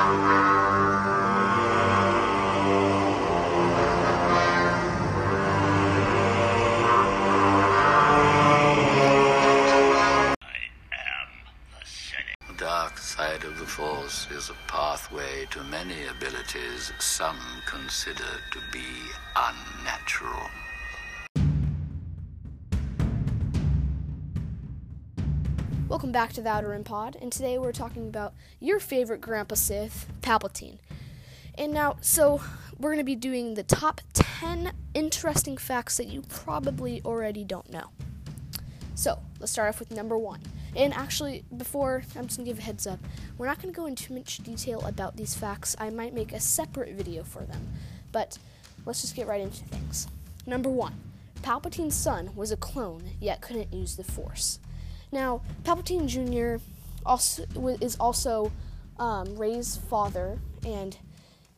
The dark side of the Force is a pathway to many abilities some consider to be unnatural. Welcome back to the Outer Rim Pod, and today we're talking about your favorite Grandpa Sith, Palpatine. And now, so we're going to be doing the top 10 interesting facts that you probably already don't know. So, let's start off with number one. And actually, before I'm just going to give a heads up, we're not going to go into much detail about these facts. I might make a separate video for them. But let's just get right into things. Number one Palpatine's son was a clone, yet couldn't use the Force. Now, Palpatine Jr. also is also um, Rey's father, and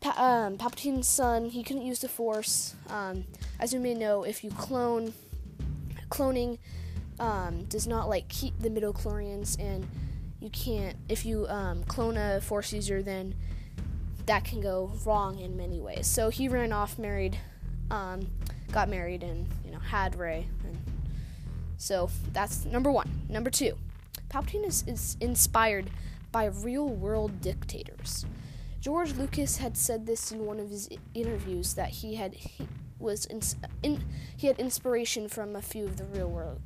pa- um, Palpatine's son. He couldn't use the Force. Um, as you may know, if you clone, cloning um, does not like keep the midichlorians, and you can't. If you um, clone a Force user, then that can go wrong in many ways. So he ran off, married, um, got married, and you know had Rey. And so that's number one. Number two, Palpatine is, is inspired by real world dictators. George Lucas had said this in one of his interviews that he had he was in, he had inspiration from a few of the real world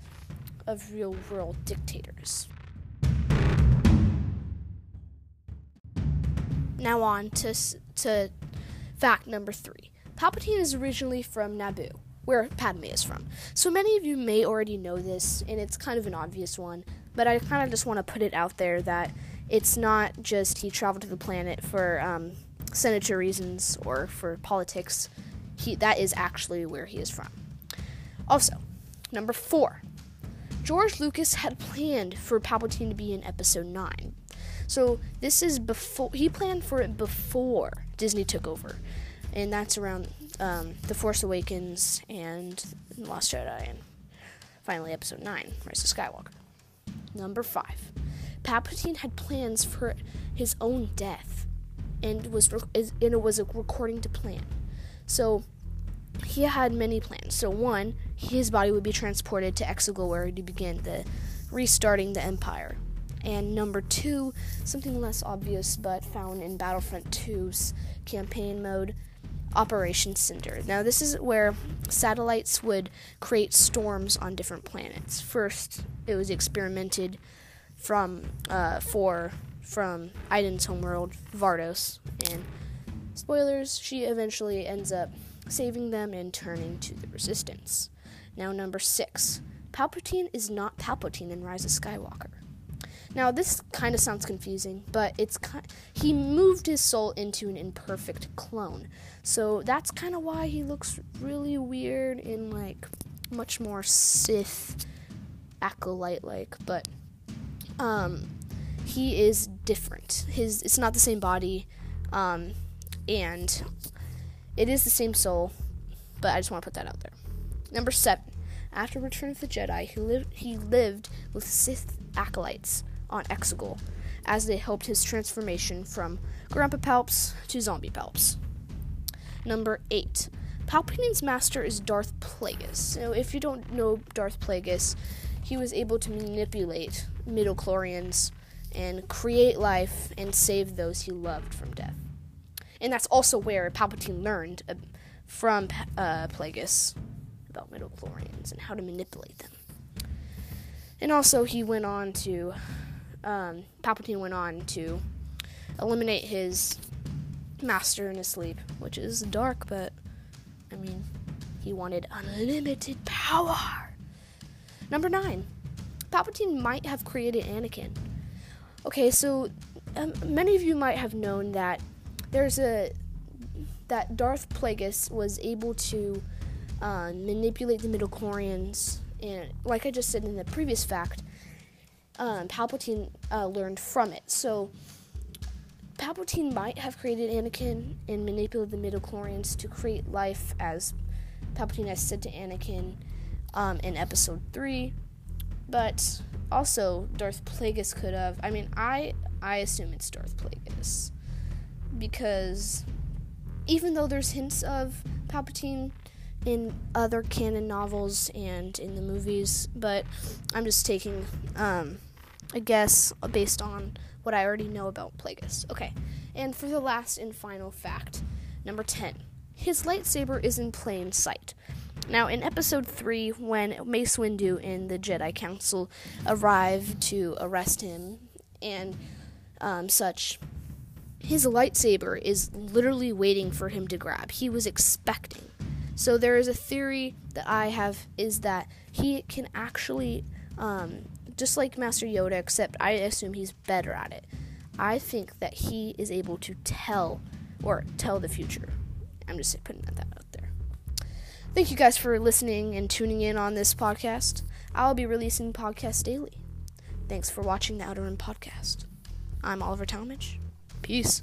of real world dictators. Now on to to fact number 3. Palpatine is originally from Naboo, where Padme is from. So many of you may already know this and it's kind of an obvious one, but I kind of just want to put it out there that it's not just he traveled to the planet for um, senator reasons or for politics. He that is actually where he is from. Also, number four, George Lucas had planned for Palpatine to be in Episode Nine. So this is before he planned for it before Disney took over, and that's around um, the Force Awakens and Last Jedi, and finally Episode Nine, Rise of Skywalker. Number five. Palpatine had plans for his own death, and was rec- and it was recording to plan. So he had many plans. So one, his body would be transported to Exegol where to begin the restarting the Empire. And number two, something less obvious but found in Battlefront 2's campaign mode, Operation Cinder. Now, this is where satellites would create storms on different planets. First, it was experimented from uh, for from Iden's homeworld, Vardos, and spoilers, she eventually ends up saving them and turning to the Resistance. Now, number six, Palpatine is not Palpatine in Rise of Skywalker. Now, this kind of sounds confusing, but it's ki- he moved his soul into an imperfect clone, so that's kind of why he looks really weird and like much more Sith acolyte like. But um, he is different. His it's not the same body, um, and it is the same soul. But I just want to put that out there. Number seven. After Return of the Jedi, he lived he lived with Sith acolytes on Exegol as they helped his transformation from Grandpa Palps to Zombie Palps. Number eight. Palpatine's master is Darth Plagueis. So if you don't know Darth Plagueis, he was able to manipulate midichlorians and create life and save those he loved from death. And that's also where Palpatine learned uh, from uh, Plagueis about midichlorians and how to manipulate them. And also, he went on to, um, Palpatine went on to eliminate his master in his sleep, which is dark, but I mean, he wanted unlimited power. Number nine, Palpatine might have created Anakin. Okay, so um, many of you might have known that there's a that Darth Plagueis was able to uh, manipulate the midichlorians, and like I just said in the previous fact, um, Palpatine uh, learned from it. So Palpatine might have created Anakin and manipulated the midichlorians to create life, as Palpatine has said to Anakin um, in Episode Three. But also, Darth Plagueis could have. I mean, I I assume it's Darth Plagueis because even though there's hints of Palpatine in other canon novels and in the movies, but I'm just taking um, a guess based on what I already know about Plagueis. Okay, and for the last and final fact, number 10. His lightsaber is in plain sight. Now, in episode 3, when Mace Windu and the Jedi Council arrive to arrest him and um, such, his lightsaber is literally waiting for him to grab. He was expecting. So, there is a theory that I have is that he can actually, um, just like Master Yoda, except I assume he's better at it. I think that he is able to tell or tell the future. I'm just putting that out there. Thank you guys for listening and tuning in on this podcast. I'll be releasing podcasts daily. Thanks for watching the Outer Rim podcast. I'm Oliver Talmadge. Peace.